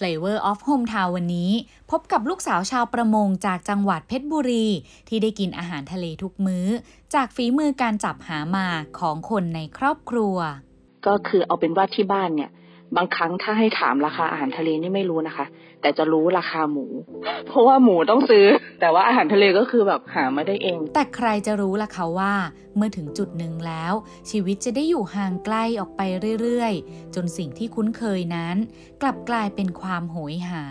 Flavor of Hometown วันนี้ พบกับลูกสาวชาวประมงจากจังหวัดเพชรบุรี ที่ได้กินอาหารทะเลทุกมื้อ จากฝีมือการจับหามาของคนในครอบครัว ก็คือเอาเป็นว่าที่บ้านเนี่ย บางครั้งถ้าให้ถามราคาอาหารทะเลนี่ไม่รู้นะคะ แต่จะรู้ราคาหมู เพราะว่าหมูต้องซื้อ แต่ว่าอาหารทะเลก็คือแบบหามาได้เอง แต่ใครจะรู้ล่ะคะว่า เมื่อถึงจุดหนึ่งแล้ว ชีวิตจะได้อยู่ห่างไกลออกไปเรื่อยๆ จนสิ่งที่คุ้นเคยนั้น กลับกลายเป็นความโหยหา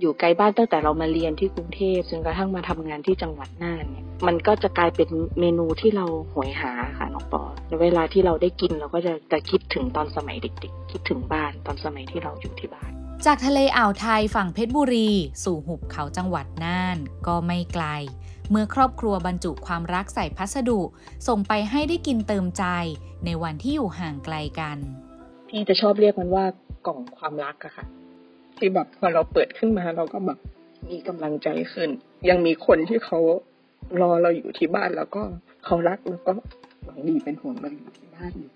อยู่ไกลบ้านตั้งแต่เรามาเรียนที่กรุงเทพจนกระทั่งมาทำงานที่จังหวัดน่านเนี่ยมันก็จะกลายเป็นเมนูที่เราหวยหาค่ะน้องปอเวลาที่เราได้กินเราก็จะจะคิดถึงตอนสมัยเด็ก ๆ คิดถึงบ้านตอนสมัยที่เราอยู่ที่บ้าน จากทะเลอ่าวไทยฝั่งเพชรบุรี สู่หุบเขาจังหวัดน่านก็ไม่ไกล เมื่อครอบครัวบรรจุความรักใส่พัสดุ ส่งไปให้ได้กินเติมใจ ในวันที่อยู่ห่างไกลกัน พี่จะชอบเรียกมันว่ากล่องความรักอะค่ะ ที่แบบพอเราเปิดขึ้นมาเราก็แบบมีกำลังใจขึ้น ยังมีคนที่เขารอเราอยู่ที่บ้านแล้วก็เขารักแล้วก็หวังดีเป็นห่วงเราอยู่ที่บ้านอยู่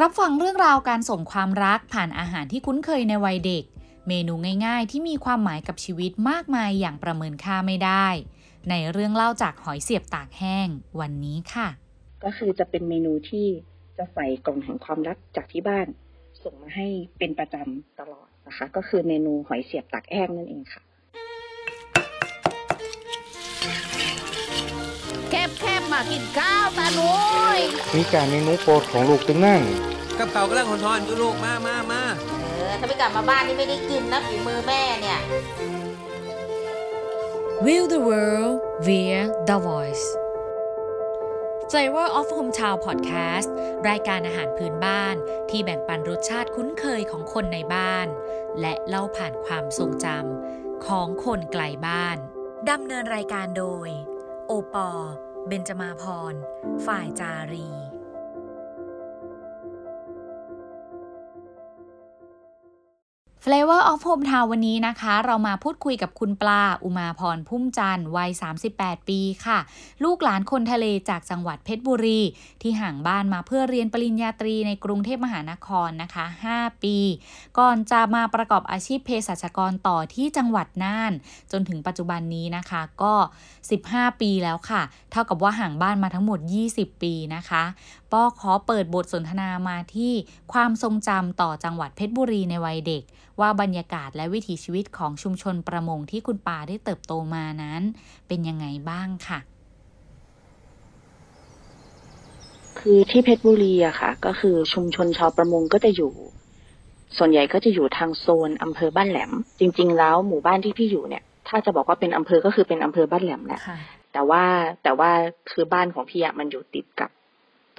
รับฟังเรื่องราวการส่งความรักผ่านอาหารที่คุ้นเคยในวัยเด็ก เมนูง่ายๆ ที่มีความหมายกับชีวิตมากมายอย่างประเมินค่าไม่ได้ ในเรื่องเล่าจากหอยเสียบตากแห้ง วันนี้ค่ะ ก็คือจะเป็นเมนูที่จะใส่กล่องแห่งความรักจากที่บ้าน ส่งมาให้เป็นประจำตลอด นะคะ ก็คือเมนูหอยเสียบตักแห้งนั่นเองค่ะ แคบแคบมากินข้าวตาหนุยมีการเมนูโปรดของลูกตึงนั่งกับเขากำลังหอนๆอยู่ลูกมามามาเออถ้าไม่กลับมาบ้านนี่ไม่ได้กินนะฝีมือแม่เนี่ย Will the World via The Voice Flavor of Hometown Podcast รายการอาหารพื้นบ้านที่แบ่งปันรสชาติคุ้นเคยของคนในบ้าน และเล่าผ่านความทรงจำของคนไกลบ้านดำเนินรายการโดย โอปอเบนจมาพร ฝ่ายจารี Flavor of Hometown วันนี้นะคะ เรามาพูดคุยกับคุณปลา อุมาพรพุ่มจันทร์วัย 38 ปีค่ะ ลูกหลานคนทะเลจากจังหวัดเพชรบุรี ที่ห่างบ้านมาเพื่อเรียนปริญญาตรีในกรุงเทพมหานครนะคะ 5 ปี ก่อนจะมาประกอบอาชีพเภสัชกรต่อที่จังหวัดน่าน จนถึงปัจจุบันนี้นะคะก็ 15 ปีแล้วค่ะ เท่ากับว่าห่างบ้านมาทั้งหมด 20 ปีนะคะ ป้อขอเปิดบทสนทนามาที่ความทรงจำต่อจังหวัดเพชรบุรีในวัยเด็ก ว่าบรรยากาศและวิถีชีวิตของชุมชนประมงที่คุณปาได้เติบโตมานั้น เป็นยังไงบ้างค่ะ คือที่เพชรบุรีอะค่ะ ก็คือชุมชนชาวประมงก็จะอยู่ ส่วนใหญ่ก็จะอยู่ทางโซนอำเภอบ้านแหลม จริง ๆ แล้วหมู่บ้านที่พี่อยู่เนี่ย ถ้าจะบอกว่าเป็นอำเภอก็คือเป็นอำเภอบ้านแหลมแหละค่ะแต่ว่าแต่ว่าคือบ้านของพี่อะมันอยู่ติดกับ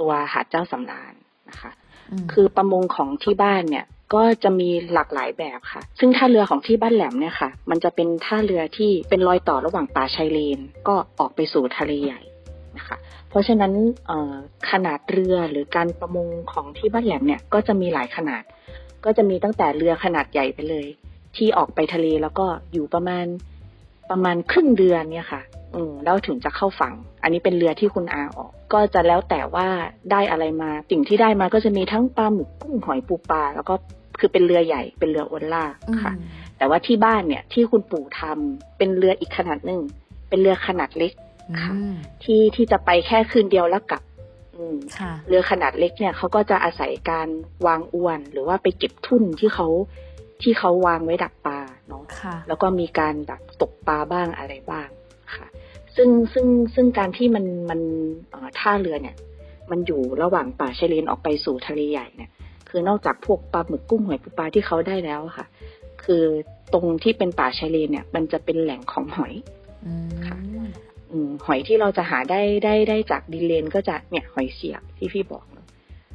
ตัวหาดเจ้าสำราญนะคะ คือประมงของที่บ้านเนี่ยก็จะมีหลากหลายแบบค่ะ ซึ่งท่าเรือของที่บ้านแหลมเนี่ยค่ะ มันจะเป็นท่าเรือที่เป็นรอยต่อระหว่างป่าชายเลน ก็ออกไปสู่ทะเลใหญ่นะคะ เพราะฉะนั้นเอ่อขนาดเรือหรือการประมงของที่บ้านแหลมเนี่ยก็จะมีหลายขนาด ก็จะมีตั้งแต่เรือขนาดใหญ่ไปเลย ที่ออกไปทะเลแล้วก็อยู่ประมาณประมาณครึ่งเดือนเนี่ยค่ะ อืมแล้วถึงจะเข้าฝั่ง อันนี้เป็นเรือที่คุณอาออก ก็จะแล้วแต่ว่าได้อะไรมาสิ่งที่ได้มาก็จะมีทั้งปลาหมึกกุ้งหอยปูปลาแล้วก็คือเป็นเรือใหญ่เป็นเรือโอล่าค่ะ แต่ว่าที่บ้านเนี่ยที่คุณปู่ทำเป็นเรืออีกขนาดหนึ่งเป็นเรือขนาดเล็กค่ะ ที่ที่จะไปแค่คืนเดียวแล้วกลับอืมค่ะเรือขนาดเล็กเนี่ยเขาก็จะอาศัยการวางอวน หรือว่าไปเก็บทุ่นที่เขาที่เขาวางไว้ดักปลาเนาะค่ะแล้วก็มีการดักตกปลาบ้างอะไรบ้างค่ะ ซึ่งซึ่งซึ่งการที่มันมันเอ่อท่าเรือเนี่ย มันอยู่ระหว่างป่าชายเลนออกไปสู่ทะเลใหญ่เนี่ย คือนอกจากพวกปลาหมึกกุ้งหอยปูปลาที่เขาได้แล้วอะค่ะ คือตรงที่เป็นป่าชายเลนเนี่ย มันจะเป็นแหล่งของหอยอืมค่ะอืมหอยที่เราจะหาได้ได้ได้จากดินเลนก็จะเนี่ยหอยเสียบที่พี่บอกเนอะ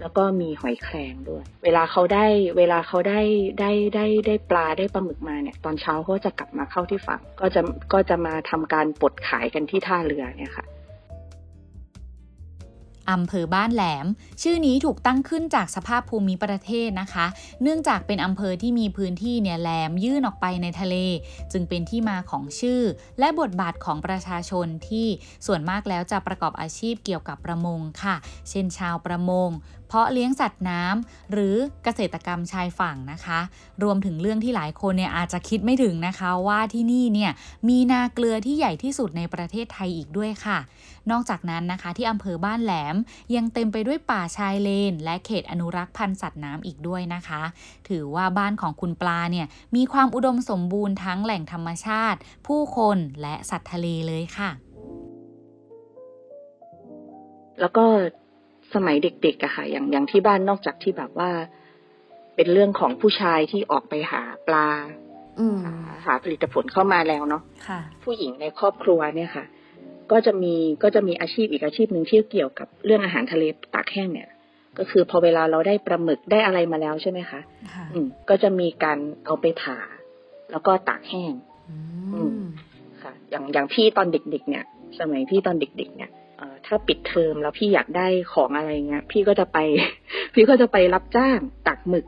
แล้วก็มีหอยแครงด้วย เวลาเขาได้เวลาเขาได้ได้ได้ได้ปลาได้ปลาหมึกมาเนี่ย ตอนเช้าเขาจะกลับมาเข้าที่ฝั่ง ก็จะก็จะมาทำการปลดขายกันที่ท่าเรือเนี่ยค่ะอำเภอบ้านแหลม ชื่อนี้ถูกตั้งขึ้นจากสภาพภูมิประเทศนะคะ เนื่องจากเป็นอำเภอที่มีพื้นที่เนี่ยแหลมยื่นออกไปในทะเล จึงเป็นที่มาของชื่อ และบทบาทของประชาชนที่ส่วนมากแล้วจะประกอบอาชีพเกี่ยวกับประมงค่ะ เช่นชาวประมง เพาะเลี้ยงสัตว์น้ำหรือเกษตรกรรมชายฝั่งนะคะ รวมถึงเรื่องที่หลายคนเนี่ยอาจจะคิดไม่ถึงนะคะว่าที่นี่เนี่ยมีนาเกลือที่ใหญ่ที่สุดในประเทศไทยอีกด้วยค่ะ นอกจากนั้นนะคะที่อำเภอบ้านแหลมยังเต็มไปด้วยป่าชายเลน และเขตอนุรักษ์พันธุ์สัตว์น้ำอีกด้วยนะคะ ถือว่าบ้านของคุณปลาเนี่ยมีความอุดมสมบูรณ์ทั้งแหล่งธรรมชาติ ผู้คนและสัตว์ทะเลเลยค่ะ แล้วก็ สมัยเด็กๆอะค่ะ อย่างอย่างที่บ้านนอกจากที่แบบว่า เป็นเรื่องของผู้ชายที่ออกไปหาปลาอืมหาหาผลิตผลเข้ามาแล้วเนาะค่ะผู้หญิงในครอบครัวเนี่ยค่ะ ก็จะมีก็จะมีอาชีพอีกอาชีพหนึ่งที่เกี่ยวกับเรื่องอาหารทะเลตากแห้งเนี่ย ก็คือพอเวลาเราได้ปลาหมึกได้อะไรมาแล้วใช่ไหมคะค่ะอืมก็จะมีการเอาไปผ่า แล้วก็ตากแห้ง อืมค่ะ อย่างอย่างพี่ตอนเด็กๆเนี่ย สมัยพี่ตอนเด็ก ๆ เนี่ยเอ่อ ถ้าปิดเทอมแล้วพี่อยากได้ของอะไรเงี้ย พี่ก็จะไป พี่ก็จะไปรับจ้างตักหมึก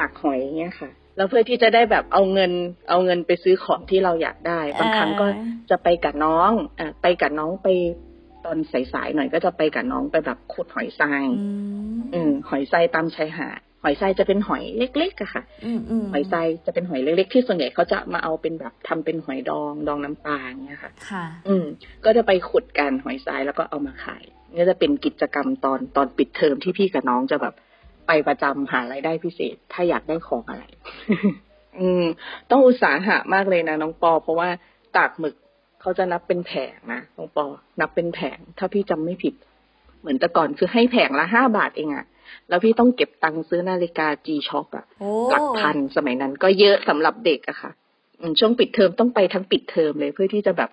ตักหอยเงี้ยค่ะ แล้วเพื่อที่จะได้แบบเอาเงิน เอาเงินไปซื้อของที่เราอยากได้ บางครั้งก็จะไปกับน้องอ่าไปกับน้องไปตอนสายๆหน่อยก็จะไปกับน้องไปแบบขุดหอยทรายอืมอืมหอยทรายตามชายหาดห อยทรายจะเป็นหอยเล็กๆอะค่ะอืมอืมหอยทรายจะเป็นหอยเล็กๆ ที่ส่วนใหญ่เขาจะมาเอาเป็นแบบทำเป็นหอยดองดองน้ำปลาอย่างเงี้ยค่ะ ค่ะ อืม ก็จะไปขุดกันหอยทรายแล้วก็เอามาขายนี่จะเป็นกิจกรรมตอนตอนปิดเทอมที่พี่กับน้องจะแบบไปประจำหารายได้พิเศษ ถ้าอยากได้ของอะไร อืม ต้องอุตสาหะมากเลยนะน้องปอ เพราะว่าตากหมึกเขาจะนับเป็นแผงนะน้องปอ นับเป็นแผง ถ้าพี่จำไม่ผิด เหมือนแต่ก่อนคือให้แผงละห้าบาทเองอะ แล้วพี่ต้องเก็บตังค์ซื้อนาฬิกา G Shock อะโอ้หลักพันสมัยนั้นก็เยอะสำหรับเด็กอะค่ะอืมช่วงปิดเทอมต้องไปทั้งปิดเทอมเลยเพื่อที่จะแบบ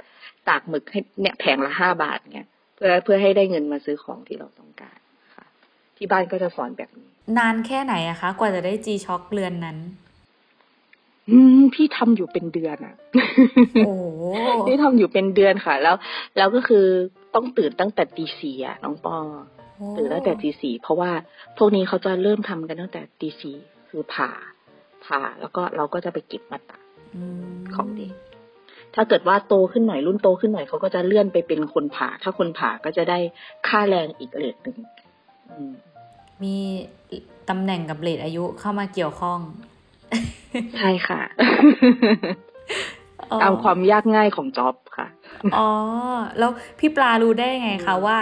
ตากหมึกให้เนี่ยแผงละห้าบาทเนี่ยเพื่อเพื่อให้ได้เงินมาซื้อของที่เราต้องการค่ะ ที่บ้านก็จะสอนแบบนี้ นานแค่ไหนอะคะ กว่าจะได้ G Shock เรือนนั้นอืมพี่ทำอยู่เป็นเดือนอะโอ้โหพี่ทำอยู่เป็นเดือนค่ะ แล้ว แล้วก็คือต้องตื่นตั้งแต่ตีสี่อะน้องปอ ตื่นตั้งแต่ตีสี่เพราะว่าพวกนี้เขาจะเริ่มทำกันตั้งแต่ตีสี่คือผ่าผ่าแล้วก็เราก็จะไปเก็บมาตากมของเด็กถ้าเกิดว่าโตขึ้นหน่อยรุ่นโตขึ้นหน่อยเขาก็จะเลื่อนไปเป็นคนผ่า ถ้าคนผ่าก็จะได้ค่าแรงอีกเลทหนึ่งอืมมีตำแหน่งกับเลทอายุเข้ามาเกี่ยวข้อง ใช่ค่ะอ๋อตามความยากง่ายของจ็อบค่ะ อ๋อ แล้วพี่ปลารู้ได้ไงคะว่า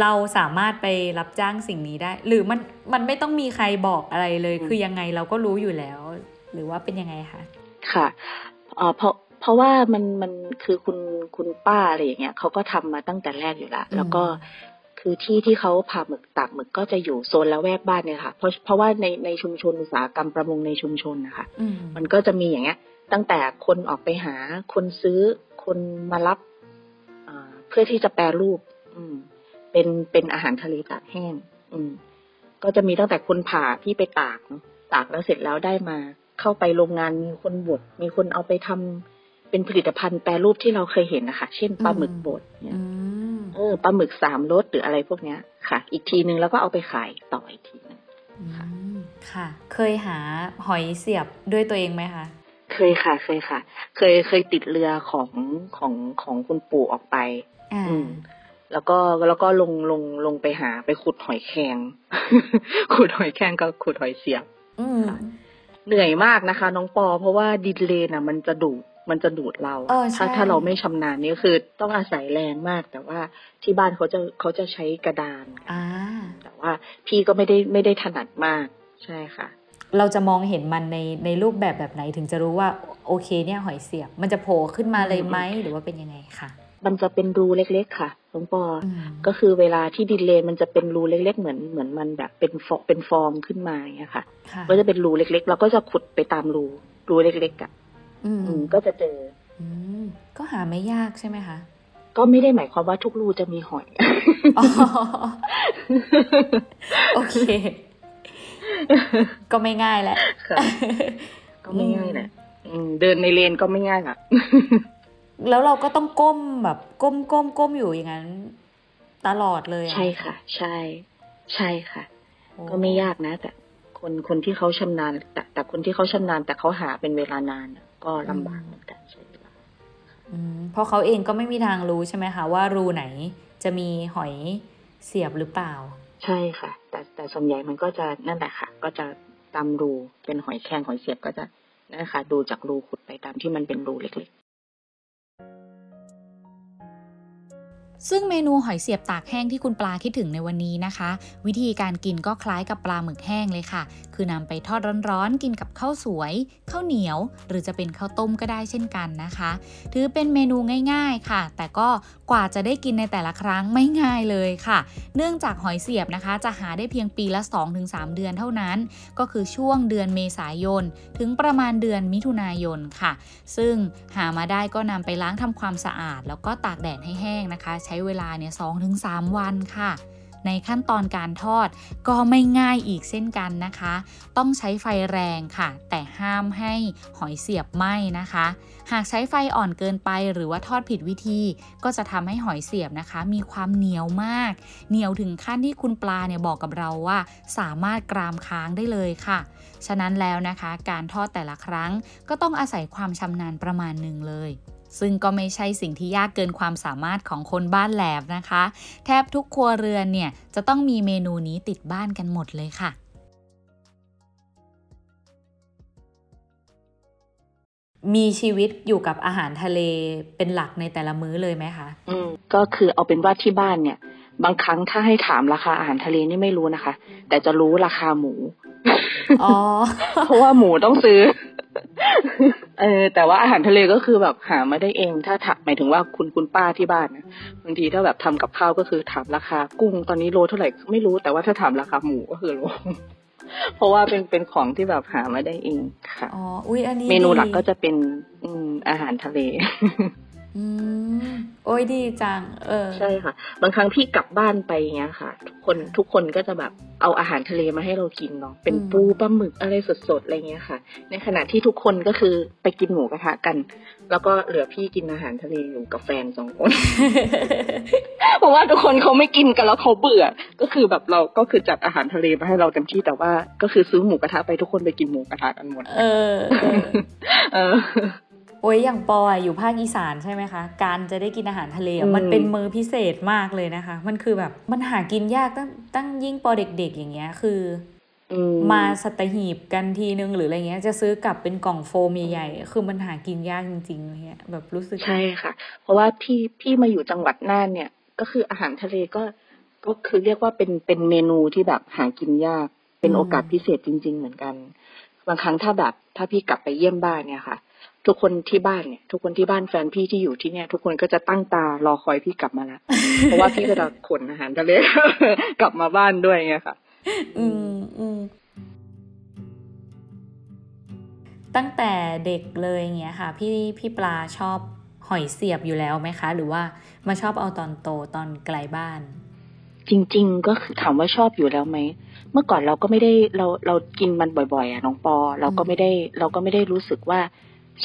เราสามารถไปรับจ้างสิ่งนี้ได้ หรือมันมันไม่ต้องมีใครบอกอะไรเลยอืมคือยังไงเราก็รู้อยู่แล้ว หรือว่าเป็นยังไงคะค่ะเอ่อเพราะเพราะว่ามันมันคือคุณคุณป้าอะไรอย่างเงี้ยเขาก็ทำมาตั้งแต่แรกอยู่แล้วอืมแล้วก็คือที่ที่เขาผ่าหมึกตากหมึกก็จะอยู่โซนละแวกบ้านเนี่ยค่ะ เพราะเพราะว่าในในชุมชนอุตสาหกรรมประมงในชุมชนนะคะอืมมันก็จะมีอย่างเงี้ย ตั้งแต่คนออกไปหาคนซื้อคนมารับอ่าเพื่อที่จะแปรรูป อืม เป็นเป็นอาหารทะเลตากแห้ง อืม ก็จะมีตั้งแต่คนผ่าที่ไปตากเนาะตากแล้วเสร็จแล้วได้มา เข้าไปโรงงานมีคนบดมีคนเอาไปทำเป็นผลิตภัณฑ์แปรรูปที่เราเคยเห็นนะคะเช่นปลาหมึกบดเนี่ยอืมเออปลาหมึกสามรสหรืออะไรพวกเนี้ยค่ะ อีกทีนึงแล้วก็เอาไปขายต่ออีกทีนึงอืมค่ะ เคยหาหอยเสียบด้วยตัวเองไหมคะเคยค่ะ เคยค่ะ เคยเคยติดเรือของของของคุณปู่ออกไปอ่าอืม แล้วก็แล้วก็ลงลงลงไปหาไปขุดหอยแครงขุดหอยแครงกับขุดหอยเสียบอืมเหนื่อยมากนะคะ น้องปอ เพราะว่าดินเลนอะ มันจะดูดมันจะดูดเราเออใช่ถ้าถ้าเราไม่ชำนาญนี่คือต้องอาศัยแรงมาก แต่ว่าที่บ้านเขาจะเขาจะใช้กระดานค่ะอ่าแต่ว่าพี่ก็ไม่ได้ไม่ได้ถนัดมากใช่ค่ะ เราจะมองเห็นมันในในรูปแบบแบบไหนถึงจะรู้ว่า โอเคเนี่ยหอยเสียบ มันจะโผล่ขึ้นมาเลยไหมหรือว่าเป็นยังไงคะมันจะเป็นรูเล็กๆค่ะ น้องปอออืมก็คือเวลาที่ดินเลนมันจะเป็นรูเล็ก ๆ เหมือนเหมือนมันแบบเป็นฟองเป็นฟองขึ้นมาอย่างเงี้ยค่ะค่ะก็จะเป็นรูเล็กๆเราก็จะขุดไปตามรูรูเล็กๆอะอืมอืมก็จะเจอ อืมก็หาไม่ยากใช่ไหมคะก็ไม่ได้หมายความว่าทุกรูจะมีหอยอ๋อโอเค ก็ไม่ง่ายแหละค่ะก็ไม่ง่ายแหละอืมเดินในเลนก็ไม่ง่ายละ แล้วเราก็ต้องก้มแบบก้มก้มก้มอยู่อย่างนั้น ตลอดเลยอะใช่ค่ะ ใช่ ใช่ค่ะโอ้ก็ไม่ยากนะ แต่คนคนที่เขาชำนาญ แต่แต่คนที่เขาชำนาญ แต่เขาหาเป็นเวลานานน่ะก็ลำบากเหมือนกันใช่เวลาอืมเพราะเขาเองก็ไม่มีทางรู้ใช่ไหมคะว่ารูไหนจะมีหอยเสียบหรือเปล่า ใช่ค่ะ แต่แต่ส่วนใหญ่มันก็จะนั่นแหละค่ะ ก็จะตามรูเป็นหอยแครงหอยเสียบก็จะนั่นแหละค่ะ ดูจากรูขุดไปตามที่มันเป็นรูเล็ก ซึ่งเมนูหอยเสียบตากแห้งที่คุณปลาคิดถึงในวันนี้นะคะ วิธีการกินก็คล้ายกับปลาหมึกแห้งเลยค่ะ คือนำไปทอดร้อนๆ กินกับข้าวสวยข้าวเหนียว หรือจะเป็นข้าวต้มก็ได้เช่นกันนะคะ ถือเป็นเมนูง่าย ๆค่ะ แต่ก็กว่าจะได้กินในแต่ละครั้งไม่ง่ายเลยค่ะ เนื่องจากหอยเสียบนะคะ จะหาได้เพียงปีละ 2-3 เดือนเท่านั้น ก็คือช่วงเดือนเมษายน ถึงประมาณเดือนมิถุนายนค่ะ ซึ่งหามาได้ก็นำไปล้างทำความสะอาด แล้วก็ตากแดดให้แห้งนะคะ ใช้เวลาเนี่ย2-3วันค่ะ ในขั้นตอนการทอดก็ไม่ง่ายอีกเช่นกันนะคะ ต้องใช้ไฟแรงค่ะ แต่ห้ามให้หอยเสียบไหม้นะคะ หากใช้ไฟอ่อนเกินไปหรือว่าทอดผิดวิธี ก็จะทำให้หอยเสียบนะคะ มีความเหนียวมาก เหนียวถึงขั้นที่คุณปลาเนี่ยบอกกับเราว่า สามารถกรามค้างได้เลยค่ะ ฉะนั้นแล้วนะคะ การทอดแต่ละครั้งก็ต้องอาศัยความชำนาญประมาณหนึ่งเลย ซึ่งก็ไม่ใช่สิ่งที่ยากเกินความสามารถของคนบ้านแหลบนะคะ แทบทุกครัวเรือนเนี่ยจะต้องมีเมนูนี้ติดบ้านกันหมดเลยค่ะมีชีวิตอยู่กับอาหารทะเลเป็นหลักในแต่ละมื้อเลยไหมคะๆอืม ก็คือเอาเป็นว่าที่บ้านเนี่ย บางครั้งถ้าให้ถามราคาอาหารทะเลนี่ไม่รู้นะคะ แต่จะรู้ราคาหมูอ๋อเพราะว่าหมูต้องซื้อ เออ แต่ว่าอาหารทะเลก็คือแบบหามาได้เอง ถ้าถามหมายถึงว่าคุณคุณป้าที่บ้านนะบางทีถ้าแบบทำกับข้าวก็คือถามราคา กุ้งตอนนี้โลเท่าไหร่ไม่รู้แต่ว่าถ้าถามราคาหมูก็คือรู้เพราะว่าเป็นเป็นของที่แบบหามาได้เองค่ะอ๋ออุ้ยอันนี้เมนูหลักดีก็จะเป็นอืมอาหารทะเล อืมโอ้ยดีจัง เออ ใช่ค่ะ บางครั้งพี่กลับบ้านไปอย่างเงี้ยค่ะ ทุกคนทุกคนก็จะแบบเอาอาหารทะเลมาให้เรากินเนาะเป็นอืมปูปลาหมึกอะไรสดๆอะไรเงี้ยค่ะ ในขณะที่ทุกคนก็คือไปกินหมูกระทะกัน แล้วก็เหลือพี่กินอาหารทะเลอยู่กับแฟนสองคนเพราะว่าทุกคนเขาไม่กินกันแล้วเขาเบื่อ ก็คือแบบเราก็คือจัดอาหารทะเลมาให้เราเต็มที่แต่ว่าก็คือซื้อหมูกระทะไปทุกคนไปกินหมูกระทะกันหมด เออ เออเออ โอ้ยอย่างปออะอยู่ภาคอีสานใช่ไหมคะ การจะได้กินอาหารทะเลอะอืม มันเป็นมื้อพิเศษมากเลยนะคะ มันคือแบบมันหากินยากตั้งตั้งยิ่งปอเด็กๆ อย่างเงี้ยคือ อืมมาสัตหีบกันทีนึงหรืออะไรเงี้ยจะซื้อกลับเป็นกล่องโฟมใหญ่ๆคือมันหากินยากจริงๆอะไรเงี้ยแบบรู้สึก ใช่ค่ะ เพราะว่าพี่พี่มาอยู่จังหวัดน่านเนี่ย ก็คืออาหารทะเลก็ก็คือเรียกว่าเป็นเป็นเมนูที่แบบหากินยาก เป็นอืม โอกาสพิเศษจริง ๆ เหมือนกัน บางครั้งถ้าแบบ ถ้าพี่กลับไปเยี่ยมบ้านเนี่ยค่ะ ทุกคนที่บ้านเนี่ย ทุกคนที่บ้านแฟนพี่ที่อยู่ที่เนี่ย ทุกคนก็จะตั้งตารอคอยพี่กลับมาละเพราะว่าพี่ก็จะขนอาหารทะเลกลับมาบ้านด้วยไงค่ะ อืมอืมตั้งแต่เด็กเลยอย่างเงี้ยค่ะ พี่พี่ปลาชอบหอยเสียบอยู่แล้วไหมคะ หรือว่ามาชอบเอาตอนโตตอนไกลบ้าน จริง ๆ ก็คือถามว่าชอบอยู่แล้วไหมเมื่อก่อนเราก็ไม่ได้เราเรากินมันบ่อยๆอะน้องปอ เราก็ไม่ได้เราก็ไม่ได้รู้สึกว่า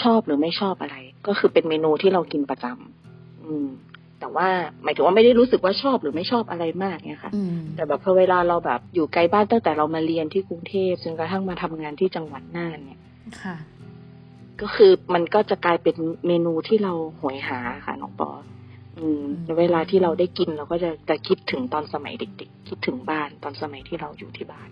ชอบหรือไม่ชอบอะไร ก็คือเป็นเมนูที่เรากินประจำอืม แต่ว่าหมายถึงว่าไม่ได้รู้สึกว่าชอบหรือไม่ชอบอะไรมากเนี่ยค่ะอืมแต่แบบพอเวลาเราแบบอยู่ไกลบ้านตั้งแต่เรามาเรียนที่กรุงเทพจนกระทั่งมาทำงานที่จังหวัดน่านเนี่ยค่ะ ก็คือมันก็จะกลายเป็นเมนูที่เราหวยหาค่ะน้องปออืมอืมแล้วเวลาที่เราได้กินเราก็จะจะคิดถึงตอนสมัยเด็ก ๆ คิดถึงบ้านตอนสมัยที่เราอยู่ที่บ้าน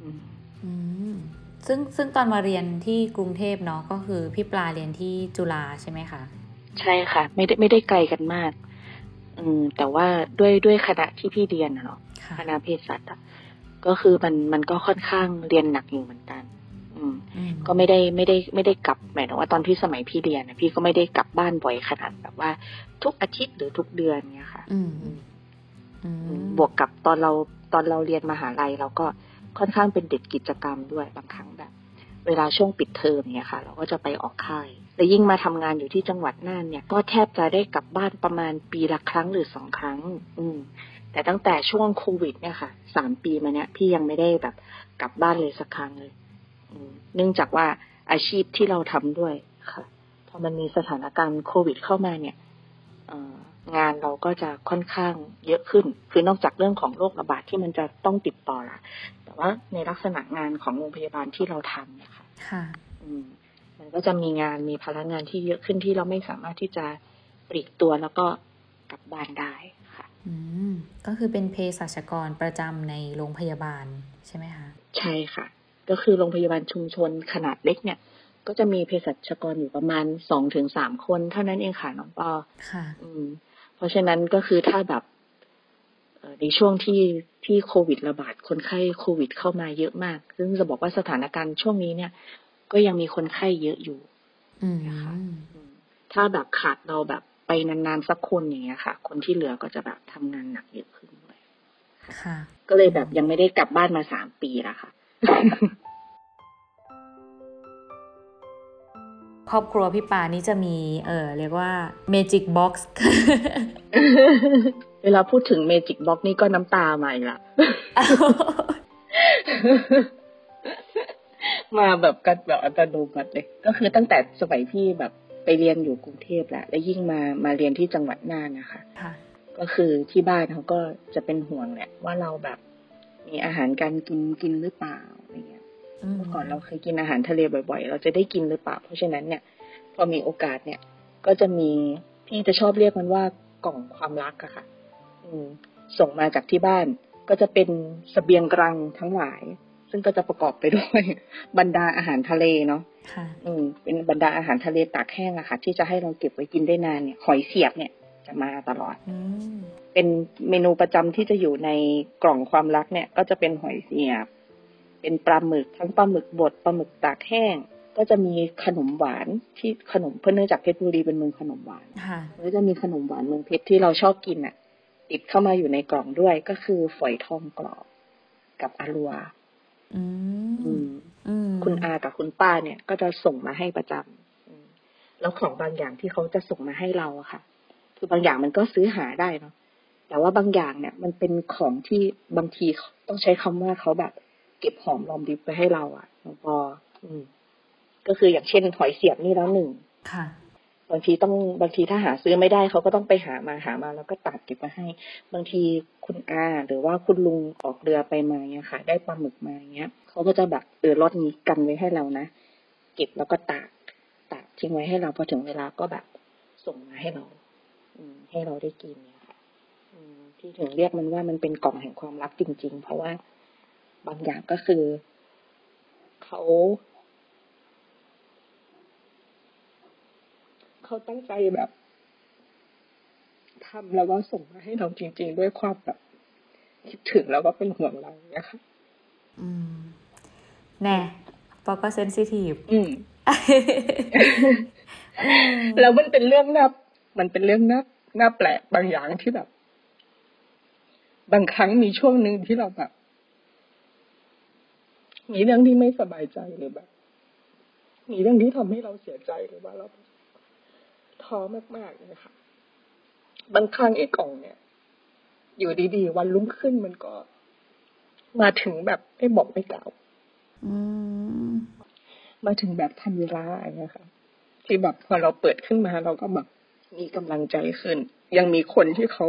อืมอืม ซึ่งซึ่งตอนมาเรียนที่กรุงเทพเนาะก็คือพี่ปลาเรียนที่จุฬาใช่ไหมคะใช่ค่ะ ไม่ได้ไม่ได้ไกลกันมาก อืม แต่ว่าด้วยด้วยคณะที่พี่เรียนนะเนาะค่ะคณะเภสัชอะก็คือมันมันก็ค่อนข้างเรียนหนักอยู่เหมือนกัน อืมอืมก็ไม่ได้ไม่ได้ไม่ได้กลับหมายถึงว่าตอนที่สมัยพี่เรียนนะพี่ก็ไม่ได้กลับบ้านบ่อยขนาดแบบว่า ทุกอาทิตย์หรือทุกเดือนเนี้ยค่ะ อืมอืมอืมบวกกับตอนเราตอนเราเรียนมหาลัยเราก็ ค่อนข้างเป็นเด็กกิจกรรมด้วยบางครั้งแบบ เวลาช่วงปิดเทอมเนี่ยค่ะ เราก็จะไปออกค่ายและยิ่งมาทำงานอยู่ที่จังหวัดน่านเนี่ย ก็แทบจะได้กลับบ้านประมาณปีละครั้งหรือสองครั้ง อืม แต่ตั้งแต่ช่วงโควิด เนี่ยค่ะสามปีมาเนี้ยพี่ยังไม่ได้แบบกลับบ้านเลยสักครั้งเลยเนื่องจากว่าอาชีพที่เราทำด้วยค่ะพอมันมีสถานการณ์โควิดเข้ามาเนี่ยงานเราก็จะค่อนข้างเยอะขึ้น คือนอกจากเรื่องของโรคระบาดที่มันจะต้องติดต่อละ ว่าในลักษณะงานของโรงพยาบาลที่เราทำเนี่ยค่ะค่ะอืมมันก็จะมีงานมีพลังงานที่เยอะขึ้นที่เราไม่สามารถที่จะปลีกตัวแล้วก็กลับบ้านได้ค่ะ อืมก็คือเป็นเภสัชกรประจำในโรงพยาบาลใช่ไหมคะใช่ค่ะ ก็คือโรงพยาบาลชุมชนขนาดเล็กเนี่ย ก็จะมีเภสัชกรอยู่ประมาณสองถึงสามคนเท่านั้นเองค่ะน้องปอค่ะ อืม เพราะฉะนั้นก็คือถ้าแบบเอ่อ ในช่วงที่ที่โควิดระบาดคนไข้โควิด เข้ามาเยอะมาก ซึ่งจะบอกว่าสถานการณ์ช่วงนี้เนี่ย ก็ยังมีคนไข้เยอะอยู่อืมอืมถ้าแบบขาดเราแบบไปนานๆสักคนอย่างเงี้ยค่ะ คนที่เหลือก็จะแบบทำงานหนักเยอะขึ้นด้วยค่ะก็เลยแบบยังไม่ได้กลับบ้านมาสามปีแล้วค่ะ ครอบครัวพี่ปานี่จะมี เออเรียกว่า Magic Box เวลาพูดถึง Magic Box นี่ก็น้ำตามาอีกละมาแบบกันแบบอัตโนมัติเลย ก็คือตั้งแต่สมัยพี่แบบไปเรียนอยู่กรุงเทพแหละ แล้วยิ่งมามาเรียนที่จังหวัดน่านนะคะค่ะก็คือที่บ้านเขาก็จะเป็นห่วงแหละ ว่าเราแบบมีอาหารการกินกินหรือเปล่าอะไร เงี้ยเมื่อก่อนเราเคยกินอาหารทะเลบ่อยๆ เราจะได้กินหรือเปล่า เพราะฉะนั้นเนี่ย พอมีโอกาสเนี่ย ก็จะมีพี่จะชอบเรียกมันว่ากล่องความรักอะค่ะ อืม ส่งมาจากที่บ้าน ก็จะเป็นสเสบียงกรังทั้งหลาย ซึ่งก็จะประกอบไปด้วย บรรดาอาหารทะเลเนาะค่ะ อืม เป็นบรรดาอาหารทะเลตากแห้งอะค่ะ ที่จะให้เราเก็บไว้กินได้นานเนี่ยหอยเสียบเนี่ยจะมาตลอดอืมเป็นเมนูประจำที่จะอยู่ในกล่องความรักเนี่ย ก็จะเป็นหอยเสียบ เป็นปลาหมึกทั้งปลาหมึกบดปลาหมึกตากแห้ง ก็จะมีขนมหวานที่ขนมเพื่อเนื่องจากเพชรบุรีเป็นเมืองขนมหวานค่ะก็จะมีขนมหวานเมืองเพชรที่เราชอบกินอะ ติดเข้ามาอยู่ในกล่องด้วยก็คือฝอยทองกรอบกับอาลัวอือืมมอืมคุณอากับคุณป้าเนี่ย ก็จะส่งมาให้ประจำอืมแล้วของบางอย่างที่เขาจะส่งมาให้เราอะค่ะ คือบางอย่างมันก็ซื้อหาได้เนาะแต่ว่าบางอย่างเนี่ย มันเป็นของที่บางทีต้องใช้คำว่าเขาแบบ เก็บหอมรอมริบไปให้เราอะน้องปออืม ก็คืออย่างเช่นหอยเสียบนี่แล้วหนึ่งค่ะบางทีต้องบางทีถ้าหาซื้อไม่ได้เขาก็ต้องไปหามาหามา แล้วก็ตัดเก็บมาให้ บางทีคุณอาหรือว่าคุณลุงออกเรือไปมาเนี่ยค่ะ ได้ปลาหมึกมาเงี้ยเขาก็จะแบบเออรถนี้กันไว้ให้เรานะเก็บแล้วก็ตากตากทิ้งไว้ให้เราพอถึงเวลาก็แบบส่งมาให้เรา อืม ให้เราได้กินเนี่ยค่ะอืมที่ถึงเรียกมันว่ามันเป็นกล่องแห่งความรักจริง ๆ เพราะว่า บางอย่างก็คือ เขาเขาตั้งใจแบบทำแล้วก็ส่งมาให้เราจริง ๆ ด้วยความแบบคิดถึงแล้วก็เป็นห่วงเราเนี่ยค่ะอืม แน่ปอก็เซนซิทีฟอืมแล้วมันเป็นเรื่องน่ามันเป็นเรื่องน่าน่าแปลกบางอย่างที่แบบ บางครั้งมีช่วงหนึ่งที่เราแบบ มีเรื่องที่ไม่สบายใจหรือแบบ มีเรื่องที่ทำให้เราเสียใจหรือว่าเราท้อมากๆเลยค่ะ บางครั้งไอ้กล่องเนี่ย อยู่ดีๆ วันรุ่งขึ้นมันก็มาถึงแบบไม่บอกไม่กล่าวมาถึงแบบทันเวลาอย่างเงี้ยค่ะที่แบบพอเราเปิดขึ้นมาเราก็แบบมีกำลังใจขึ้น ยังมีคนที่เขา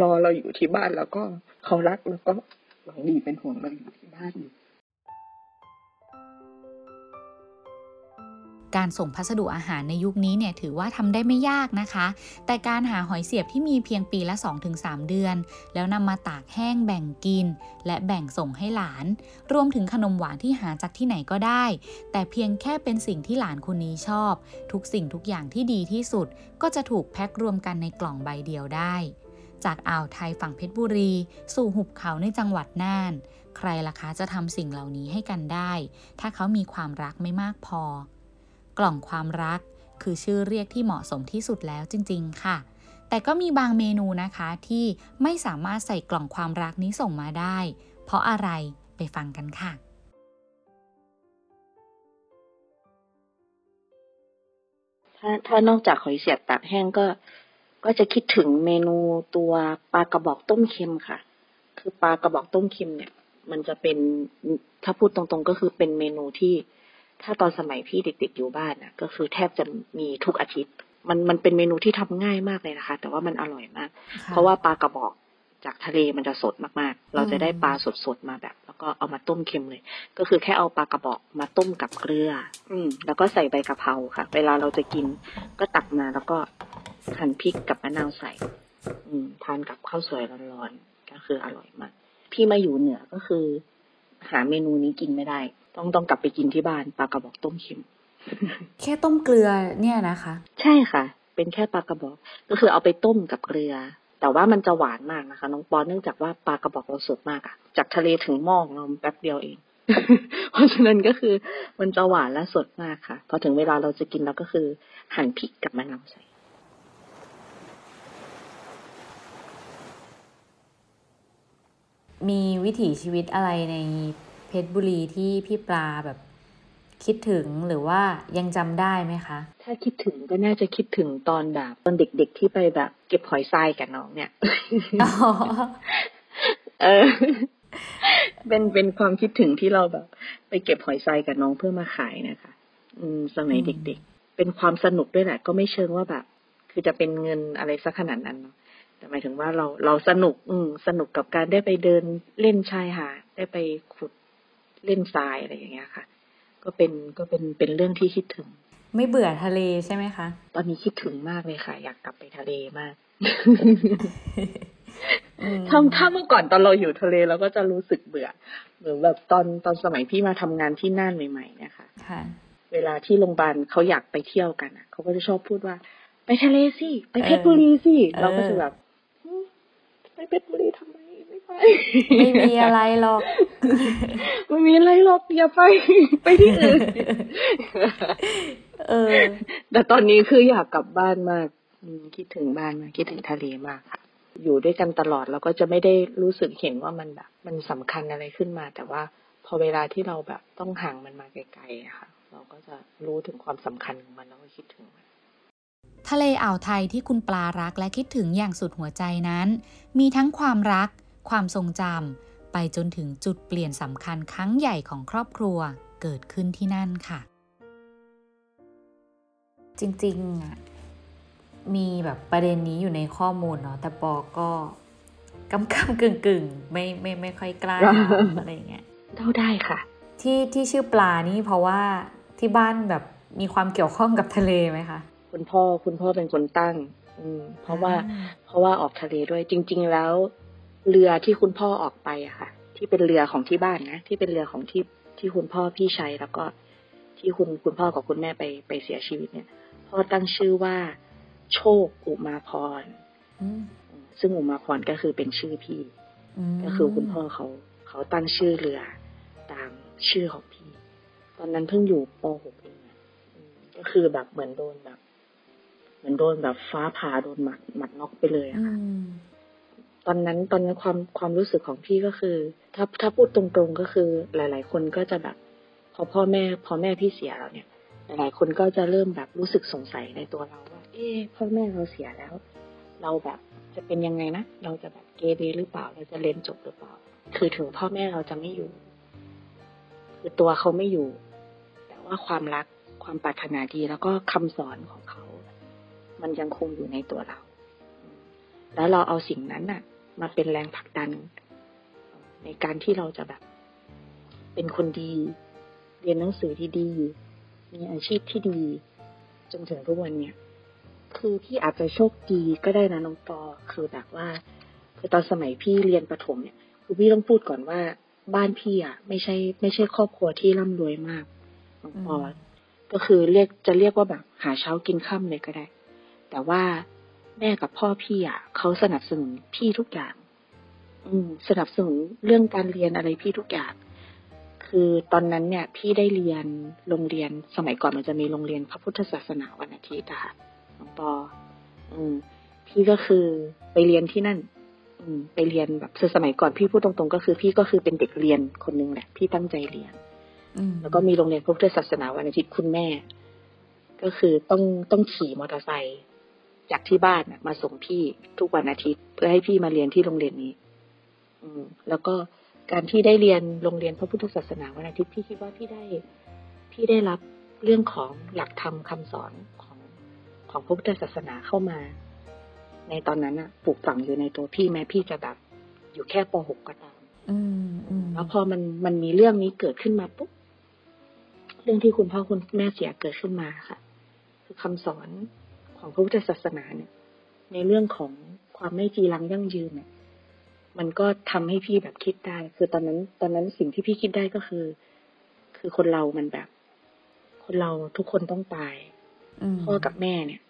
รอเราอยู่ที่บ้านแล้วก็เขารักแล้วก็หวังดีเป็นห่วงเราอยู่ที่บ้านอยู่ การส่งพัสดุอาหารในยุคนี้เนี่ยถือว่าทำได้ไม่ยากนะคะ แต่การหาหอยเสียบที่มีเพียงปีละ 2-3 เดือน แล้วนำมาตากแห้งแบ่งกิน และแบ่งส่งให้หลาน รวมถึงขนมหวานที่หาจากที่ไหนก็ได้ แต่เพียงแค่เป็นสิ่งที่หลานคนนี้ชอบ ทุกสิ่งทุกอย่างที่ดีที่สุด ก็จะถูกแพ็ครวมกันในกล่องใบเดียวได้ จากอ่าวไทยฝั่งเพชรบุรี สู่หุบเขาในจังหวัดน่าน ใครล่ะคะจะทำสิ่งเหล่านี้ให้กันได้ ถ้าเขามีความรักไม่มากพอ กล่องความรัก คือชื่อเรียกที่เหมาะสมที่สุดแล้วจริง ๆ ค่ะ แต่ก็มีบางเมนูนะคะที่ไม่สามารถใส่กล่องความรักนี้ส่งมาได้ เพราะอะไรไปฟังกันค่ะถ้าถ้านอกจากหอยเสียบตากแห้งก็ ก็จะคิดถึงเมนูตัวปลากระบอกต้มเค็มค่ะ คือปลากระบอกต้มเค็มเนี่ย มันจะเป็นถ้าพูดตรงๆก็คือเป็นเมนูที่ ถ้าตอนสมัยพี่เด็กๆอยู่บ้านน่ะก็คือแทบจะมีทุกอาทิตย์ มันมันเป็นเมนูที่ทำง่ายมากเลยนะคะ แต่ว่ามันอร่อยมาก เพราะว่าปลากระบอกจากทะเลมันจะสดมากๆ เราจะได้ปลาสดๆมาแบบ แล้วก็เอามาต้มเค็มเลย ก็คือแค่เอาปลากระบอกมาต้มกับเกลือ อืม แล้วก็ใส่ใบกะเพราค่ะ เวลาเราจะกินก็ตักมาแล้วก็หั่นพริกกับมะนาวใส่ อืม ทานกับข้าวสวยร้อนๆก็คืออร่อยมาก พี่มาอยู่เหนือก็คือ หาเมนูนี้กินไม่ได้ ต้องต้องกลับไปกินที่บ้านปลากระบอกต้มเค็ม แค่ต้มเกลือเนี่ยนะคะ ใช่ค่ะ เป็นแค่ปลากระบอก ก็คือเอาไปต้มกับเกลือ แต่ว่ามันจะหวานมากนะคะ น้องปอนเนื่องจากว่าปลากระบอกเราสดมากอะจากทะเลถึงหม้อของเราแป๊บเดียวเอง เพราะฉะนั้นก็คือมันจะหวานและสดมากค่ะพอถึงเวลาเราจะกินเราก็คือหั่นพริกกับมะนาวใส่มีวิถีชีวิตอะไรใน เพชรบุรีที่พี่ปลาแบบคิดถึงหรือว่ายังจำได้ไหมคะ ถ้าคิดถึงก็น่าจะคิดถึงตอนแบบตอนเด็กๆที่ไปแบบ เก็บหอยทรายกับน้องเนี่ยอ๋อเออเป็นเป็นความคิดถึงที่เราแบบ ไปเก็บหอยทรายกับน้องเพื่อมาขายนะคะ อืมสมัยอืมเด็ก ๆ เป็นความสนุกด้วยแหละก็ไม่เชิงว่าแบบ คือจะเป็นเงินอะไรสักขนาดนั้นเนาะแต่หมายถึงว่าเราเราสนุก อืมสนุกกับการได้ไปเดินเล่นชายหาดได้ไปขุด เล่นทรายอะไรอย่างเงี้ยค่ะ ก็เป็นก็เป็นเป็นเรื่องที่คิดถึง ไม่เบื่อทะเลใช่ไหมคะ ตอนนี้คิดถึงมากเลยค่ะ อยากกลับไปทะเลมากอืมถ้าถ้าเมื่อก่อนตอนเราอยู่ทะเลเราก็จะรู้สึกเบื่อเหมือนแบบตอนตอนสมัยพี่มาทำงานที่น่านใหม่ๆเนี่ยค่ะค่ะเวลาที่โรงพยาบาลเขาอยากไปเที่ยวกันอะเขาก็จะชอบพูดว่า ไปทะเลสิไปเพชรบุรีสิเออเราก็จะแบบอืมไปเพชรบุรีทำไม ไม่ไปไม่มีอะไรหรอก ไม่มีอะไรหรอกอย่าไป ไปที่อื่น เออ แต่ตอนนี้คืออยากกลับบ้านมากอืมคิดถึงบ้านมากคิดถึงทะเลมากค่ะ อยู่ด้วยกันตลอดเราก็จะไม่ได้รู้สึกเห็นว่ามันแบบ มันสำคัญอะไรขึ้นมา แต่ว่าพอเวลาที่เราแบบต้องห่างมันมาไกลๆอะค่ะ เราก็จะรู้ถึงความสำคัญของมันแล้วก็คิดถึงมันทะเลอ่าวไทยที่คุณปลารักและคิดถึงอย่างสุดหัวใจนั้น มีทั้งความรัก ความทรงจำไปจนถึงจุดเปลี่ยนสำคัญครั้งใหญ่ของครอบครัวเกิดขึ้นที่นั่นค่ะ จริงๆอะมีแบบประเด็นนี้อยู่ในข้อมูลเนาะแต่ปอก็กำกำกึ่งกึ่งๆไม่ไม่ไม่ค่อยกล้าถามอะไรอย่างเงี้ยเล่าได้ค่ะ ที่ที่ชื่อปลานี่เพราะว่าที่บ้านแบบมีความเกี่ยวข้องกับทะเลไหมคะคุณพ่อคุณพ่อเป็นคนตั้ง อืมเพราะว่าเพราะว่าออกทะเลด้วยจริง ๆ แล้ว เรือที่คุณพ่อออกไปอะค่ะ ที่เป็นเรือของที่บ้านนะที่เป็นเรือของที่ที่คุณพ่อพี่ชัยแล้วก็ที่คุณคุณพ่อกับคุณแม่ไปไปเสียชีวิตเนี่ย พ่อตั้งชื่อว่า โชคอุมาพรอืมซึ่งอุมาพรก็คือเป็นชื่อพี่มก็คือคุณพ่อเขาเขาตั้งชื่อเรือตามชื่อของพี่ ตอนนั้นเพิ่งอยู่ป .6 เองอะอืมก็คือแบบเหมือนโดนแบบ เหมือนโดนแบบฟ้าผ่าโดนหมัดหมัดน็อกไปเลยอะอืค่ะม ตอนนั้นตอนนั้นความความรู้สึกของพี่ก็คือ ถ้าถ้าพูดตรงๆก็คือ หลาย ๆ คนก็จะแบบ พอพ่อแม่ พอแม่พี่เสียแล้วเนี่ย หลายๆคนก็จะเริ่มแบบรู้สึกสงสัยในตัวเราว่า เอ๊ะพ่อแม่เราเสียแล้ว เราแบบจะเป็นยังไงนะเราจะแบบเกเรหรือเปล่า เราจะเรียนจบหรือเปล่า คือถึงพ่อแม่เราจะไม่อยู่ คือตัวเขาไม่อยู่ แต่ว่าความรักความปรารถนาดีแล้วก็คำสอนของเขา มันยังคงอยู่ในตัวเรา แล้วเราเอาสิ่งนั้นน่ะ มาเป็นแรงผลักดัน ในการที่เราจะแบบเป็นคนดี เรียนหนังสือที่ดี มีอาชีพที่ดี จนถึงทุกวันเนี้ยคือพี่อาจจะโชคดีก็ได้นะน้องปอคือแบบว่า คือตอนสมัยพี่เรียนประถมเนี่ย คือพี่ต้องพูดก่อนว่าบ้านพี่อะ ไม่ใช่ ไม่ใช่ครอบครัวที่ร่ำรวยมากน้องปออมก็คือเรียกจะเรียกว่าแบบหาเช้ากินค่ำเลยก็ได้ แต่ว่า แม่กับพ่อพี่อะเขาสนับสนุนพี่ทุกอย่าง อืม สนับสนุนเรื่องการเรียนอะไรพี่ทุกอย่าง คือตอนนั้นเนี่ย พี่ได้เรียนโรงเรียนสมัยก่อนมันจะมีโรงเรียนพระพุทธศาสนาวันอาทิตย์อะค่ะน้องปอ อืม พี่ก็คือไปเรียนที่นั่น อืม ไปเรียนแบบคือสมัยก่อนพี่พูดตรงๆ ก็คือ พี่ก็คือเป็นเด็กเรียนคนหนึงแหละ พี่ตั้งใจเรียนอืมแล้วก็มีโรงเรียนพระพุทธศาสนาวันอาทิตย์คุณแม่ ก็คือต้องต้องขี่มอเตอร์ไซค์ จากที่บ้านน่ะมาส่งพี่ทุกวันอาทิตย์ เพื่อให้พี่มาเรียนที่โรงเรียนนี้ อืม แล้วก็การที่ได้เรียนโรงเรียนพระพุทธศาสนาวันอาทิตย์พี่คิดว่าพี่ได้พี่ได้รับเรื่องของหลักธรรมคำสอนของของพระพุทธศาสนาเข้ามา ในตอนนั้นน่ะปลูกฝังอยู่ในตัวพี่แม้พี่จะแบบอยู่แค่ป .6 ก็ตามอืมอืมแล้วพอมันมันมีเรื่องนี้เกิดขึ้นมาปุ๊บเรื่องที่คุณพ่อคุณแม่เสียเกิดขึ้นมาค่ะ คือคำสอน ของพระพุทธศาสนาเนี่ย ในเรื่องของความไม่จีรังยั่งยืนเนี่ย มันก็ทำให้พี่แบบคิดได้ คือตอนนั้น ตอนนั้นสิ่งที่พี่คิดได้ก็คือ คือคนเรามันแบบ คนเราทุกคนต้องตายพ่อกับแม่เนี่ย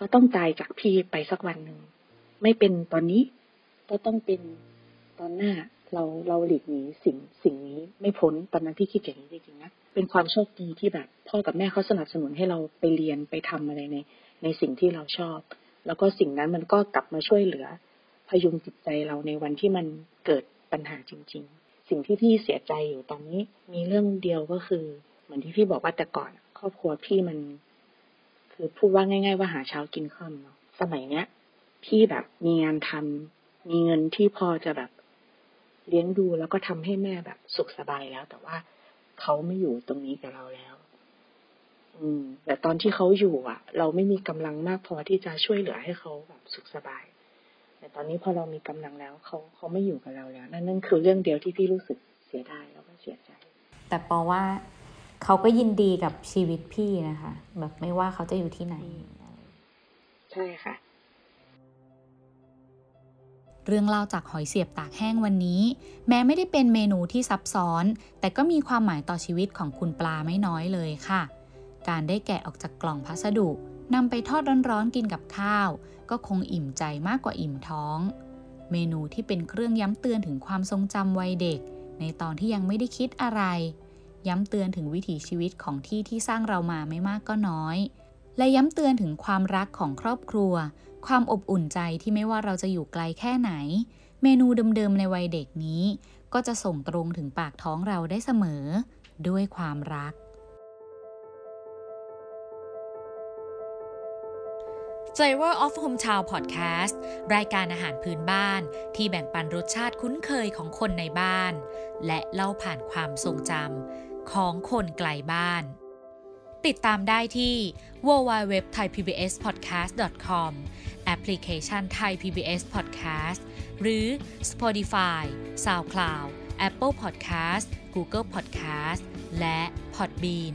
ก็ต้องตายจากพี่ไปสักวันหนึ่งไม่เป็นตอนนี้ก็ต้องเป็นตอนหน้าเราเราหลีกหนีสิ่งสิ่งนี้ไม่พ้นตอนนั้นพี่คิดอย่างนี้จริงๆนะเป็นความโชคดีที่แบบ พ่อกับแม่เขาสนับสนุนให้เราไปเรียนไปทำอะไรใน ในสิ่งที่เราชอบ แล้วก็สิ่งนั้นมันก็กลับมาช่วยเหลือ พยุงจิตใจเราในวันที่มันเกิดปัญหาจริง ๆ สิ่งที่พี่เสียใจอยู่ตอนนี้ มีเรื่องเดียวก็คือ เหมือนที่พี่บอกว่าแต่ก่อนครอบครัวพี่มัน คือพูดว่าง่าย ๆ ว่าหาเช้ากินค่ำเนาะสมัยเนี้ยพี่แบบมีงานทำมีเงินที่พอจะแบบเลี้ยงดูแล้วก็ทำให้แม่แบบสุขสบายแล้ว แต่ว่าเขาไม่อยู่ตรงนี้กับเราแล้ว อืม แต่ตอนที่เขาอยู่ อะ เราไม่มีกำลังมากพอที่จะช่วยเหลือให้เขาแบบสุขสบาย แต่ตอนนี้พอเรามีกำลังแล้วเขาเขาไม่อยู่กับเราแล้ว นั่นนั่นคือเรื่องเดียวที่พี่รู้สึกเสียดายแล้วก็เสียใจ แต่ปอว่าเขาก็ยินดีกับชีวิตพี่นะคะ แบบไม่ว่าเขาจะอยู่ที่ไหน ใช่ค่ะ เรื่องเล่าจากหอยเสียบตากแห้งวันนี้ แม้ไม่ได้เป็นเมนูที่ซับซ้อน แต่ก็มีความหมายต่อชีวิตของคุณปลาไม่น้อยเลยค่ะ การได้แกะออกจากกล่องพัสดุนำไปทอดร้อนๆกินกับข้าว ก็คงอิ่มใจมากกว่าอิ่มท้อง เมนูที่เป็นเครื่องย้ำเตือนถึงความทรงจำวัยเด็ก ในตอนที่ยังไม่ได้คิดอะไร ย้ำเตือนถึงวิถีชีวิตของที่ที่สร้างเรามาไม่มากก็น้อย และย้ำเตือนถึงความรักของครอบครัว ความอบอุ่นใจที่ไม่ว่าเราจะอยู่ไกลแค่ไหน เมนูเดิมๆในวัยเด็กนี้ ก็จะส่งตรงถึงปากท้องเราได้เสมอ ด้วยความรัก Flavor of Hometown Podcast รายการอาหารพื้นบ้าน ที่แบ่งปันรสชาติคุ้นเคยของคนในบ้าน และเล่าผ่านความทรงจำของคนไกลบ้าน ติดตามได้ที่ www.thaipbspodcast.com แอปพลิเคชัน Thai PBS Podcast หรือ Spotify, SoundCloud, Apple Podcast, Google Podcast และ Podbean